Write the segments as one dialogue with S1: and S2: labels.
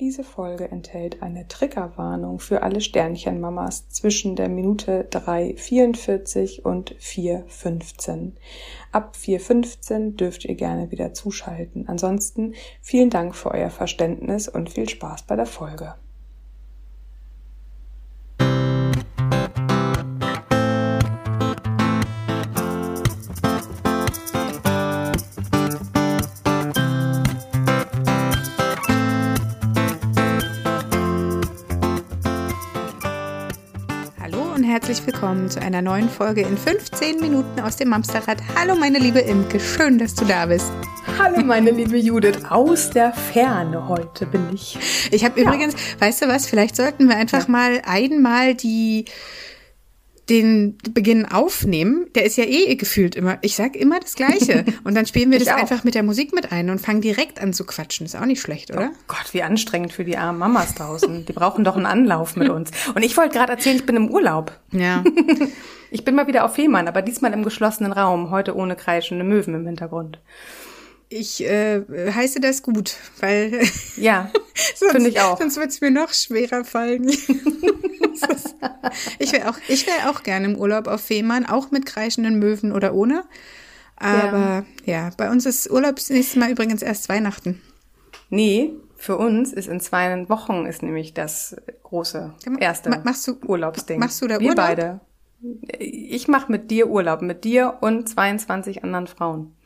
S1: Diese Folge enthält eine Triggerwarnung für alle Sternchenmamas zwischen der Minute 3,44 und 4,15. Ab 4,15 dürft ihr gerne wieder zuschalten. Ansonsten vielen Dank für euer Verständnis und viel Spaß bei der Folge. Herzlich willkommen zu einer neuen Folge in 15 Minuten aus dem Mamsterrad. Hallo meine liebe Imke, schön, dass du da bist.
S2: Hallo meine liebe Judith, aus der Ferne heute bin ich.
S1: Ich habe ja. übrigens, weißt du was, vielleicht sollten wir einfach ja. mal einmal die den Beginn aufnehmen, der ist ja eh gefühlt immer, ich sag immer das Gleiche. Und dann spielen wir das auch. einfach mit der Musik mit ein und fangen direkt an zu quatschen. Ist auch nicht schlecht, oder?
S2: Oh Gott, wie anstrengend für die armen Mamas draußen. Die brauchen doch einen Anlauf mit uns. Und ich wollte gerade erzählen, ich bin im Urlaub.
S1: Ja.
S2: Ich bin mal wieder auf Fehmarn, aber diesmal im geschlossenen Raum, heute ohne kreischende Möwen im Hintergrund.
S1: Ich äh, heiße das gut, weil
S2: ja, finde ich auch.
S1: Sonst wird es mir noch schwerer fallen. ich wäre auch, ich wäre auch gerne im Urlaub auf Fehmarn, auch mit kreischenden Möwen oder ohne. Aber ja, ja bei uns ist Urlaub das nächste Mal übrigens erst Weihnachten.
S2: Nee, für uns ist in zwei Wochen ist nämlich das große erste
S1: machst du,
S2: Urlaubsding.
S1: Machst du da
S2: Wir
S1: Urlaub?
S2: beide. Ich mache mit dir Urlaub, mit dir und 22 anderen Frauen.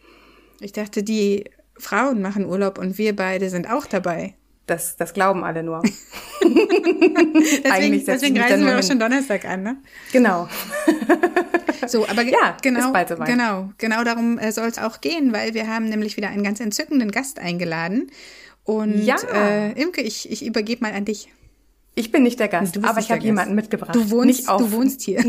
S1: Ich dachte, die Frauen machen Urlaub und wir beide sind auch dabei.
S2: Das, das glauben alle nur.
S1: deswegen deswegen reisen wir auch schon Donnerstag an, ne?
S2: Genau.
S1: so, aber ja, genau, genau, genau darum äh, soll es auch gehen, weil wir haben nämlich wieder einen ganz entzückenden Gast eingeladen. Und ja. äh, Imke, ich, ich übergebe mal an dich.
S2: Ich bin nicht der Gast, aber ich habe jemanden mitgebracht.
S1: Du wohnst, du wohnst hier.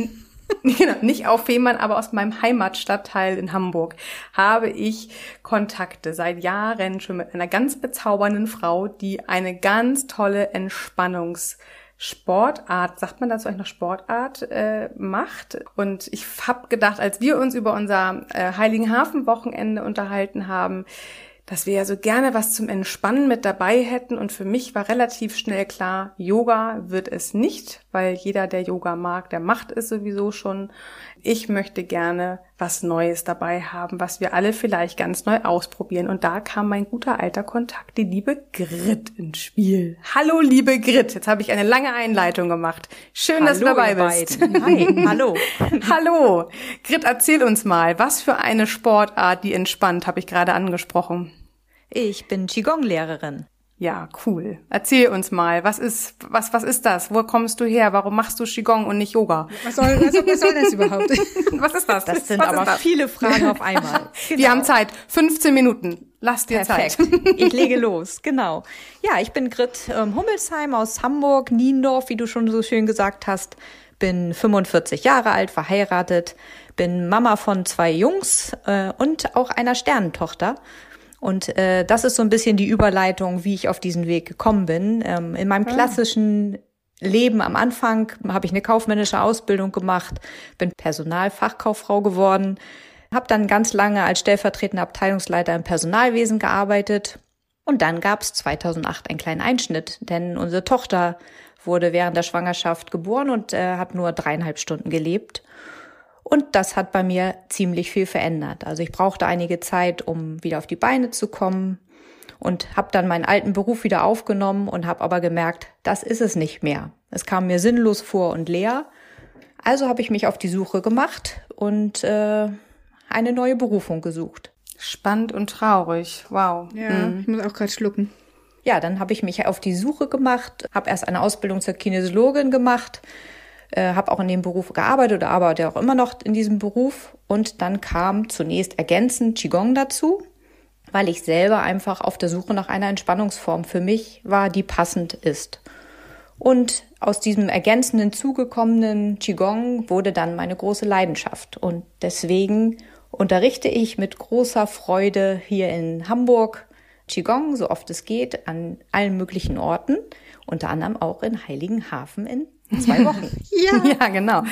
S2: genau, nicht auf Fehmarn, aber aus meinem Heimatstadtteil in Hamburg habe ich Kontakte seit Jahren schon mit einer ganz bezaubernden Frau, die eine ganz tolle Entspannungs Sportart, sagt man dazu eigentlich noch Sportart, äh, macht. Und ich habe gedacht, als wir uns über unser äh, Heiligenhafen-Wochenende unterhalten haben, dass wir ja so gerne was zum Entspannen mit dabei hätten. Und für mich war relativ schnell klar, Yoga wird es nicht, weil jeder, der Yoga mag, der macht es sowieso schon. Ich möchte gerne was Neues dabei haben, was wir alle vielleicht ganz neu ausprobieren. Und da kam mein guter alter Kontakt, die liebe Grit ins Spiel. Hallo, liebe Grit. Jetzt habe ich eine lange Einleitung gemacht. Schön, hallo, dass du dabei bist.
S1: Hi, hallo.
S2: hallo. Grit, erzähl uns mal, was für eine Sportart, die entspannt, habe ich gerade angesprochen.
S3: Ich bin Qigong-Lehrerin.
S2: Ja, cool. Erzähl uns mal, was ist, was, was ist das? Wo kommst du her? Warum machst du Qigong und nicht Yoga?
S1: Was soll, was, was soll das überhaupt?
S2: was ist das?
S3: Das sind
S2: was
S3: aber viele Fragen auf einmal.
S2: Genau. Wir haben Zeit. 15 Minuten. Lass dir
S3: Perfekt.
S2: Zeit.
S3: ich lege los, genau. Ja, ich bin Grit ähm, Hummelsheim aus Hamburg, Niendorf, wie du schon so schön gesagt hast. Bin 45 Jahre alt, verheiratet, bin Mama von zwei Jungs äh, und auch einer Sternentochter. Und äh, das ist so ein bisschen die Überleitung, wie ich auf diesen Weg gekommen bin. Ähm, in meinem ah. klassischen Leben am Anfang habe ich eine kaufmännische Ausbildung gemacht, bin Personalfachkauffrau geworden, habe dann ganz lange als stellvertretender Abteilungsleiter im Personalwesen gearbeitet. Und dann gab es 2008 einen kleinen Einschnitt, denn unsere Tochter wurde während der Schwangerschaft geboren und äh, hat nur dreieinhalb Stunden gelebt. Und das hat bei mir ziemlich viel verändert. Also ich brauchte einige Zeit, um wieder auf die Beine zu kommen und habe dann meinen alten Beruf wieder aufgenommen und habe aber gemerkt, das ist es nicht mehr. Es kam mir sinnlos vor und leer. Also habe ich mich auf die Suche gemacht und äh, eine neue Berufung gesucht.
S2: Spannend und traurig. Wow.
S1: Ja, mhm. ich muss auch gerade schlucken.
S3: Ja, dann habe ich mich auf die Suche gemacht, habe erst eine Ausbildung zur Kinesiologin gemacht, äh, habe auch in dem Beruf gearbeitet oder arbeite auch immer noch in diesem Beruf. Und dann kam zunächst ergänzend Qigong dazu, weil ich selber einfach auf der Suche nach einer Entspannungsform für mich war, die passend ist. Und aus diesem ergänzenden zugekommenen Qigong wurde dann meine große Leidenschaft. Und deswegen unterrichte ich mit großer Freude hier in Hamburg Qigong, so oft es geht, an allen möglichen Orten, unter anderem auch in Heiligenhafen in Zwei Wochen.
S2: ja. ja, genau.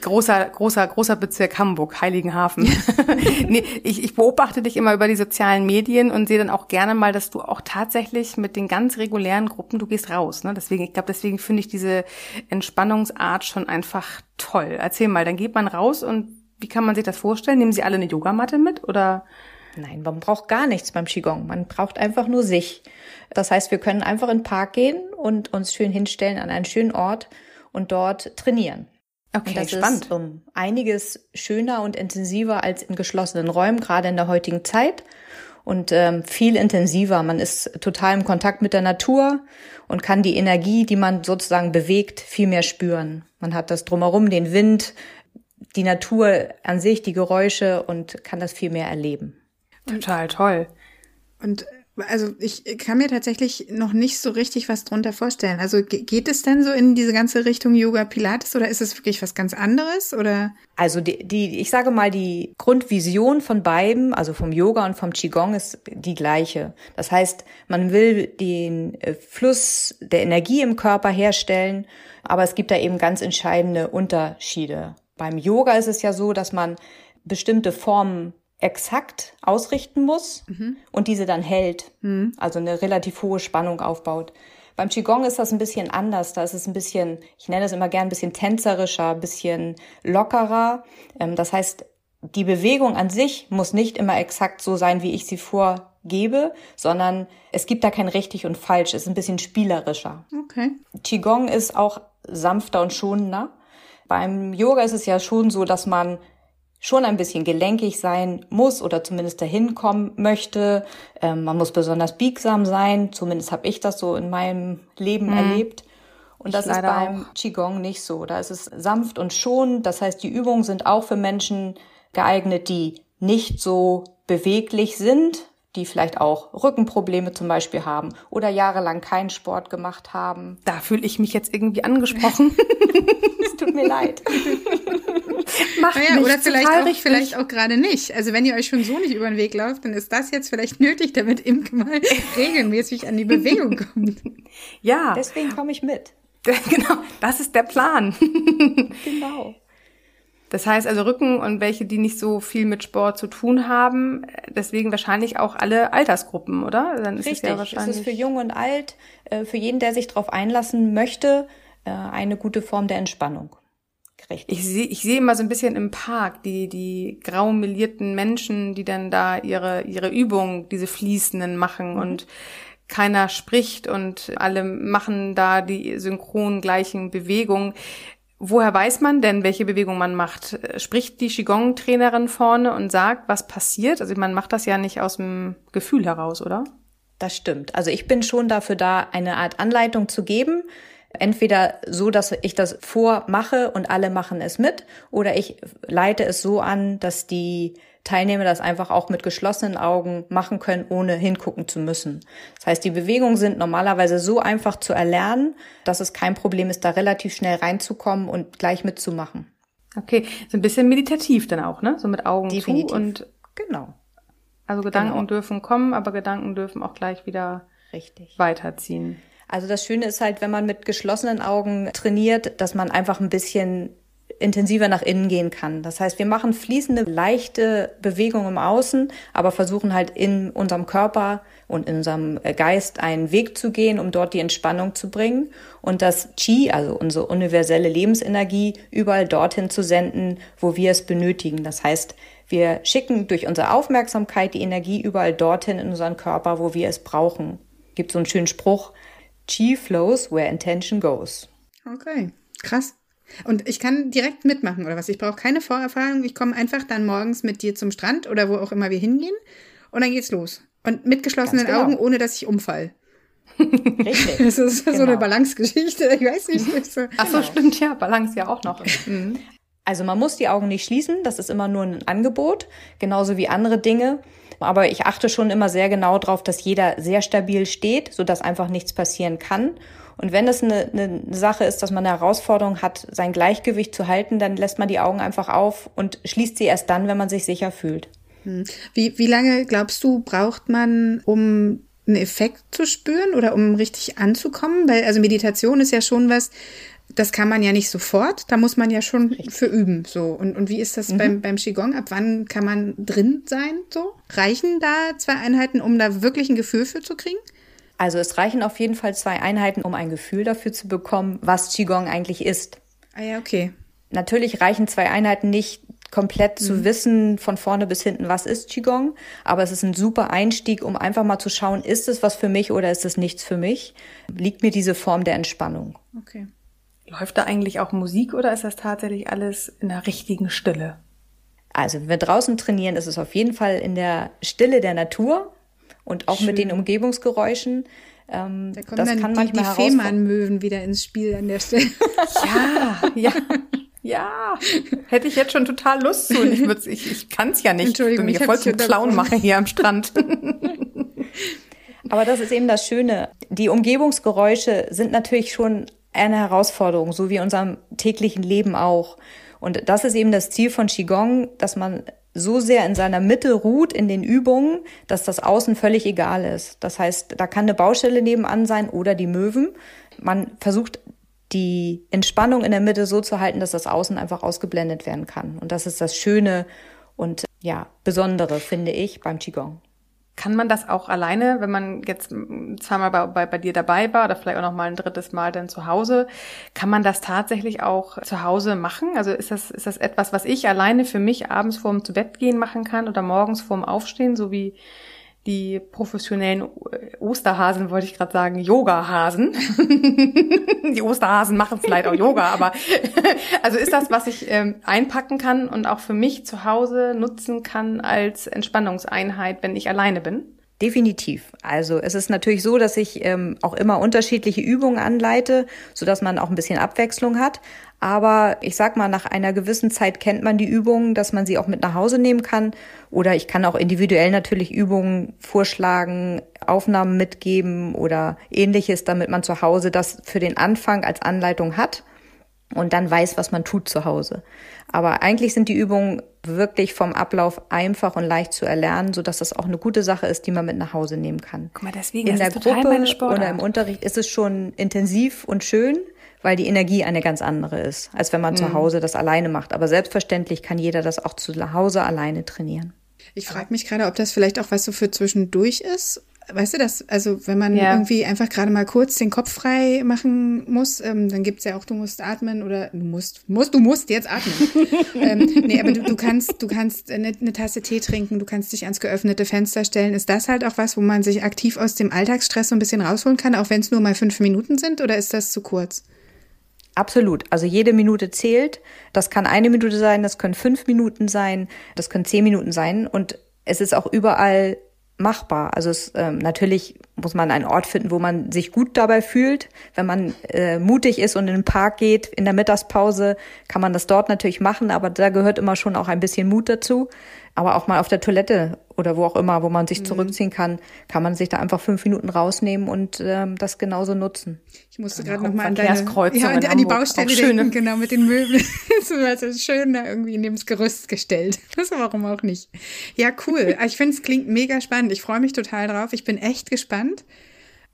S2: Großer, großer, großer Bezirk Hamburg, Heiligenhafen. nee, ich, ich beobachte dich immer über die sozialen Medien und sehe dann auch gerne mal, dass du auch tatsächlich mit den ganz regulären Gruppen, du gehst raus. Ne? Deswegen, ich glaube, deswegen finde ich diese Entspannungsart schon einfach toll. Erzähl mal, dann geht man raus und wie kann man sich das vorstellen? Nehmen Sie alle eine Yogamatte mit oder?
S3: Nein, man braucht gar nichts beim Qigong. Man braucht einfach nur sich. Das heißt, wir können einfach in den Park gehen und uns schön hinstellen an einen schönen Ort und dort trainieren.
S2: Okay,
S3: und das
S2: spannend.
S3: ist um einiges schöner und intensiver als in geschlossenen Räumen, gerade in der heutigen Zeit. Und ähm, viel intensiver. Man ist total im Kontakt mit der Natur und kann die Energie, die man sozusagen bewegt, viel mehr spüren. Man hat das drumherum, den Wind, die Natur an sich, die Geräusche und kann das viel mehr erleben.
S2: Total toll.
S1: Und also ich kann mir tatsächlich noch nicht so richtig was drunter vorstellen. Also geht es denn so in diese ganze Richtung Yoga Pilates oder ist es wirklich was ganz anderes oder?
S3: Also die, die ich sage mal die Grundvision von beiden, also vom Yoga und vom Qigong ist die gleiche. Das heißt, man will den äh, Fluss der Energie im Körper herstellen, aber es gibt da eben ganz entscheidende Unterschiede. Beim Yoga ist es ja so, dass man bestimmte Formen exakt ausrichten muss mhm. und diese dann hält. Mhm. Also eine relativ hohe Spannung aufbaut. Beim Qigong ist das ein bisschen anders. Da ist es ein bisschen, ich nenne es immer gern ein bisschen tänzerischer, ein bisschen lockerer. Ähm, das heißt, die Bewegung an sich muss nicht immer exakt so sein, wie ich sie vorgebe, sondern es gibt da kein richtig und falsch. Es ist ein bisschen spielerischer.
S1: Okay.
S3: Qigong ist auch sanfter und schonender. Beim Yoga ist es ja schon so, dass man schon ein bisschen gelenkig sein muss oder zumindest dahin kommen möchte. Ähm, man muss besonders biegsam sein. Zumindest habe ich das so in meinem Leben mhm. erlebt. Und das ist beim auch. Qigong nicht so. Da ist es sanft und schon. Das heißt, die Übungen sind auch für Menschen geeignet, die nicht so beweglich sind, die vielleicht auch Rückenprobleme zum Beispiel haben oder jahrelang keinen Sport gemacht haben.
S2: Da fühle ich mich jetzt irgendwie angesprochen.
S3: es tut mir leid.
S1: Macht naja, oder vielleicht auch, vielleicht auch gerade nicht. Also wenn ihr euch schon so nicht über den Weg lauft, dann ist das jetzt vielleicht nötig, damit Imke mal regelmäßig an die Bewegung kommt.
S3: Ja. Deswegen komme ich mit.
S2: Genau, das ist der Plan.
S3: genau.
S2: Das heißt also Rücken und welche, die nicht so viel mit Sport zu tun haben, deswegen wahrscheinlich auch alle Altersgruppen, oder?
S3: Dann ist Richtig, es ja wahrscheinlich. Es ist für jung und alt, äh, für jeden, der sich darauf einlassen möchte, äh, eine gute Form der Entspannung.
S2: Richtig. Ich sehe ich sehe immer so ein bisschen im Park die, die grau melierten Menschen, die dann da ihre, ihre Übungen, diese fließenden machen mhm. und keiner spricht und alle machen da die synchron gleichen Bewegungen. Woher weiß man denn, welche Bewegung man macht? Spricht die Qigong-Trainerin vorne und sagt, was passiert? Also man macht das ja nicht aus dem Gefühl heraus, oder?
S3: Das stimmt. Also ich bin schon dafür da, eine Art Anleitung zu geben. Entweder so, dass ich das vormache und alle machen es mit, oder ich leite es so an, dass die Teilnehmer das einfach auch mit geschlossenen Augen machen können, ohne hingucken zu müssen. Das heißt, die Bewegungen sind normalerweise so einfach zu erlernen, dass es kein Problem ist, da relativ schnell reinzukommen und gleich mitzumachen.
S2: Okay, so ein bisschen meditativ dann auch, ne? So mit Augen
S3: Definitiv.
S2: zu und
S3: genau.
S2: Also Gedanken genau. dürfen kommen, aber Gedanken dürfen auch gleich wieder
S3: Richtig.
S2: weiterziehen.
S3: Also das Schöne ist halt, wenn man mit geschlossenen Augen trainiert, dass man einfach ein bisschen intensiver nach innen gehen kann. Das heißt, wir machen fließende, leichte Bewegungen im Außen, aber versuchen halt in unserem Körper und in unserem Geist einen Weg zu gehen, um dort die Entspannung zu bringen und das Qi, also unsere universelle Lebensenergie, überall dorthin zu senden, wo wir es benötigen. Das heißt, wir schicken durch unsere Aufmerksamkeit die Energie überall dorthin in unseren Körper, wo wir es brauchen. Gibt so einen schönen Spruch, Chi flows where intention goes.
S1: Okay, krass. Und ich kann direkt mitmachen oder was? Ich brauche keine Vorerfahrung. Ich komme einfach dann morgens mit dir zum Strand oder wo auch immer wir hingehen und dann geht's los. Und mit geschlossenen genau. Augen, ohne dass ich umfall.
S3: Richtig.
S1: Das ist genau. so eine genau. Balancegeschichte. Ich weiß nicht. So.
S2: Ach so, stimmt ja. Balance ja auch noch. Mhm.
S3: Also man muss die Augen nicht schließen. Das ist immer nur ein Angebot. Genauso wie andere Dinge. Aber ich achte schon immer sehr genau darauf, dass jeder sehr stabil steht, sodass einfach nichts passieren kann. Und wenn es eine, eine Sache ist, dass man eine Herausforderung hat, sein Gleichgewicht zu halten, dann lässt man die Augen einfach auf und schließt sie erst dann, wenn man sich sicher fühlt.
S1: Hm. Wie, wie lange glaubst du, braucht man, um einen Effekt zu spüren oder um richtig anzukommen? Weil also Meditation ist ja schon was, das kann man ja nicht sofort, da muss man ja schon Richtig. für üben. So. Und, und wie ist das mhm. beim, beim Qigong? Ab wann kann man drin sein? So? Reichen da zwei Einheiten, um da wirklich ein Gefühl für zu kriegen?
S3: Also es reichen auf jeden Fall zwei Einheiten, um ein Gefühl dafür zu bekommen, was Qigong eigentlich ist.
S1: Ah ja, okay.
S3: Natürlich reichen zwei Einheiten nicht komplett mhm. zu wissen von vorne bis hinten, was ist Qigong, aber es ist ein super Einstieg, um einfach mal zu schauen, ist es was für mich oder ist es nichts für mich? Liegt mir diese Form der Entspannung?
S2: Okay. Läuft da eigentlich auch Musik oder ist das tatsächlich alles in der richtigen Stille?
S3: Also, wenn wir draußen trainieren, ist es auf jeden Fall in der Stille der Natur und auch Schön. mit den Umgebungsgeräuschen.
S1: Ähm, da kommen das dann kann die, manchmal die Fehmarnmöwen wieder ins Spiel an der Stelle.
S2: Ja, ja. Ja, hätte ich jetzt schon total Lust zu. Ich, ich, ich kann es ja nicht. Entschuldigung, ich, ich voll zum Clown machen hier am Strand.
S3: Aber das ist eben das Schöne. Die Umgebungsgeräusche sind natürlich schon eine Herausforderung, so wie in unserem täglichen Leben auch. Und das ist eben das Ziel von Qigong, dass man so sehr in seiner Mitte ruht in den Übungen, dass das Außen völlig egal ist. Das heißt, da kann eine Baustelle nebenan sein oder die Möwen. Man versucht die Entspannung in der Mitte so zu halten, dass das Außen einfach ausgeblendet werden kann. Und das ist das Schöne und ja, Besondere, finde ich, beim Qigong.
S2: Kann man das auch alleine, wenn man jetzt zweimal bei, bei, bei dir dabei war oder vielleicht auch noch mal ein drittes Mal dann zu Hause, kann man das tatsächlich auch zu Hause machen? Also ist das, ist das etwas, was ich alleine für mich abends vorm zu Bett gehen machen kann oder morgens vorm Aufstehen, so wie die professionellen Osterhasen, wollte ich gerade sagen, Yoga-Hasen. die Osterhasen machen vielleicht auch Yoga, aber also ist das, was ich ähm, einpacken kann und auch für mich zu Hause nutzen kann als Entspannungseinheit, wenn ich alleine bin?
S3: Definitiv. Also es ist natürlich so, dass ich ähm, auch immer unterschiedliche Übungen anleite, so dass man auch ein bisschen Abwechslung hat. Aber ich sag mal, nach einer gewissen Zeit kennt man die Übungen, dass man sie auch mit nach Hause nehmen kann. Oder ich kann auch individuell natürlich Übungen vorschlagen, Aufnahmen mitgeben oder ähnliches, damit man zu Hause das für den Anfang als Anleitung hat und dann weiß, was man tut zu Hause. Aber eigentlich sind die Übungen wirklich vom Ablauf einfach und leicht zu erlernen, so dass das auch eine gute Sache ist, die man mit nach Hause nehmen kann.
S2: Guck mal, deswegen
S3: in
S2: der
S3: Gruppe oder im Unterricht ist es schon intensiv und schön, weil die Energie eine ganz andere ist, als wenn man mhm. zu Hause das alleine macht. Aber selbstverständlich kann jeder das auch zu Hause alleine trainieren.
S1: Ich frage mich gerade, ob das vielleicht auch was so für zwischendurch ist Weißt du das? Also wenn man ja. irgendwie einfach gerade mal kurz den Kopf frei machen muss, ähm, dann gibt's ja auch, du musst atmen oder du musst, musst, du musst jetzt atmen. ähm, nee, aber du, du kannst, du kannst eine, eine Tasse Tee trinken, du kannst dich ans geöffnete Fenster stellen. Ist das halt auch was, wo man sich aktiv aus dem Alltagsstress so ein bisschen rausholen kann, auch wenn es nur mal fünf Minuten sind oder ist das zu kurz?
S3: Absolut. Also jede Minute zählt. Das kann eine Minute sein, das können fünf Minuten sein, das können zehn Minuten sein. Und es ist auch überall machbar. Also es, ähm, natürlich muss man einen Ort finden, wo man sich gut dabei fühlt. Wenn man äh, mutig ist und in den Park geht in der Mittagspause, kann man das dort natürlich machen, aber da gehört immer schon auch ein bisschen Mut dazu. Aber auch mal auf der Toilette oder wo auch immer, wo man sich mhm. zurückziehen kann, kann man sich da einfach fünf Minuten rausnehmen und ähm, das genauso nutzen.
S1: Ich musste gerade noch mal an deine, ja, an, an die Baustelle denken, genau, mit den Möbeln. das war so schön da irgendwie neben das Gerüst gestellt. Das warum auch nicht. Ja, cool. Ich finde, es klingt mega spannend. Ich freue mich total drauf. Ich bin echt gespannt.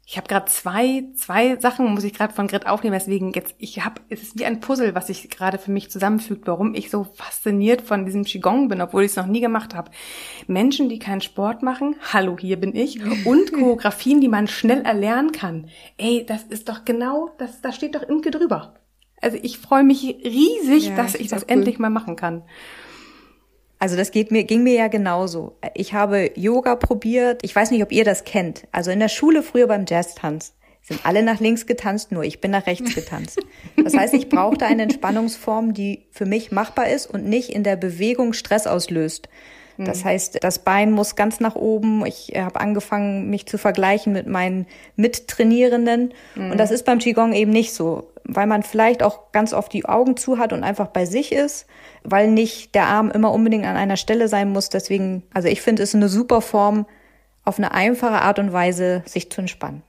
S2: Ich habe gerade zwei, zwei Sachen, muss ich gerade von Grit aufnehmen, deswegen jetzt, ich habe, es ist wie ein Puzzle, was sich gerade für mich zusammenfügt, warum ich so fasziniert von diesem Qigong bin, obwohl ich es noch nie gemacht habe. Menschen, die keinen Sport machen, hallo, hier bin ich, und Choreografien, die man schnell erlernen kann. Ey, das ist doch genau, das, da steht doch Imke drüber. Also ich freue mich riesig, ja, dass ich das cool. endlich mal machen kann.
S3: Also das geht mir, ging mir ja genauso. Ich habe Yoga probiert. Ich weiß nicht, ob ihr das kennt. Also in der Schule früher beim Jazztanz sind alle nach links getanzt, nur ich bin nach rechts getanzt. Das heißt, ich brauchte eine Entspannungsform, die für mich machbar ist und nicht in der Bewegung Stress auslöst. Das mhm. heißt, das Bein muss ganz nach oben. Ich habe angefangen, mich zu vergleichen mit meinen Mittrainierenden. Mhm. Und das ist beim Qigong eben nicht so, weil man vielleicht auch ganz oft die Augen zu hat und einfach bei sich ist weil nicht der Arm immer unbedingt an einer Stelle sein muss. Deswegen, also ich finde es eine super Form, auf eine einfache Art und Weise sich zu entspannen.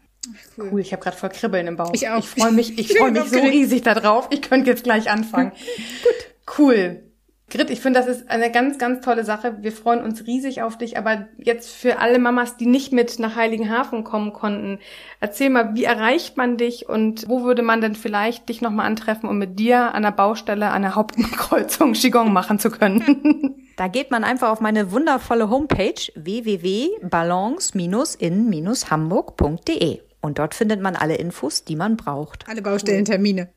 S2: Cool. cool, ich habe gerade voll Kribbeln im Bauch.
S1: Ich auch.
S2: Ich freue mich, ich freue mich so riesig darauf. Ich könnte jetzt gleich anfangen. Gut. Cool. Grit, ich finde, das ist eine ganz, ganz tolle Sache. Wir freuen uns riesig auf dich. Aber jetzt für alle Mamas, die nicht mit nach Heiligenhafen kommen konnten, erzähl mal, wie erreicht man dich und wo würde man denn vielleicht dich nochmal antreffen, um mit dir an der Baustelle, an der Hauptkreuzung Qigong machen zu können?
S3: Da geht man einfach auf meine wundervolle Homepage www.balance-in-hamburg.de und dort findet man alle Infos, die man braucht.
S1: Alle Baustellentermine.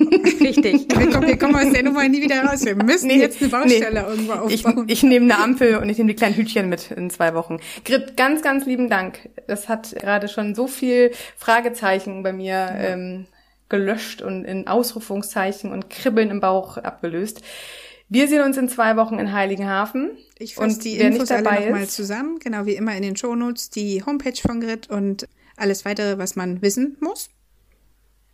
S3: Richtig.
S1: wir, kommen, wir kommen aus der Nummer nie wieder raus. Wir müssen nee, jetzt eine Baustelle nee. irgendwo
S2: aufbauen. Ich, ich nehme eine Ampel und ich nehme die kleinen Hütchen mit in zwei Wochen. Grit, ganz, ganz lieben Dank. Das hat gerade schon so viel Fragezeichen bei mir ja. ähm, gelöscht und in Ausrufungszeichen und Kribbeln im Bauch abgelöst. Wir sehen uns in zwei Wochen in Heiligenhafen.
S1: Ich fasse die Infos alle nochmal zusammen, genau wie immer in den Shownotes, die Homepage von Grit und alles weitere, was man wissen muss.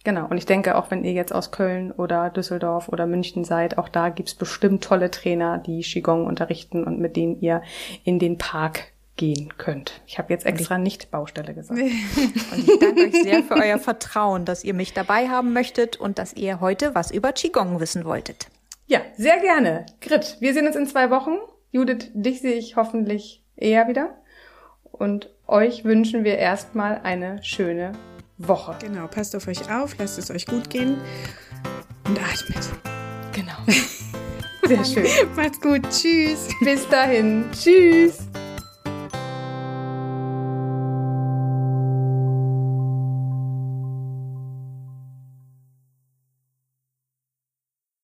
S2: Genau, und ich denke, auch wenn ihr jetzt aus Köln oder Düsseldorf oder München seid, auch da gibt's bestimmt tolle Trainer, die Qigong unterrichten und mit denen ihr in den Park gehen könnt. Ich habe jetzt extra nicht Baustelle gesagt. und
S3: ich danke euch sehr für euer Vertrauen, dass ihr mich dabei haben möchtet und dass ihr heute was über Qigong wissen wolltet.
S2: Ja, sehr gerne. Grit, wir sehen uns in zwei Wochen. Judith, dich sehe ich hoffentlich eher wieder. Und euch wünschen wir erstmal eine schöne Woche.
S1: Genau, passt auf euch auf, lasst es euch gut gehen und atmet.
S2: Genau. Sehr schön.
S1: Macht's gut. Tschüss.
S2: Bis dahin. Tschüss.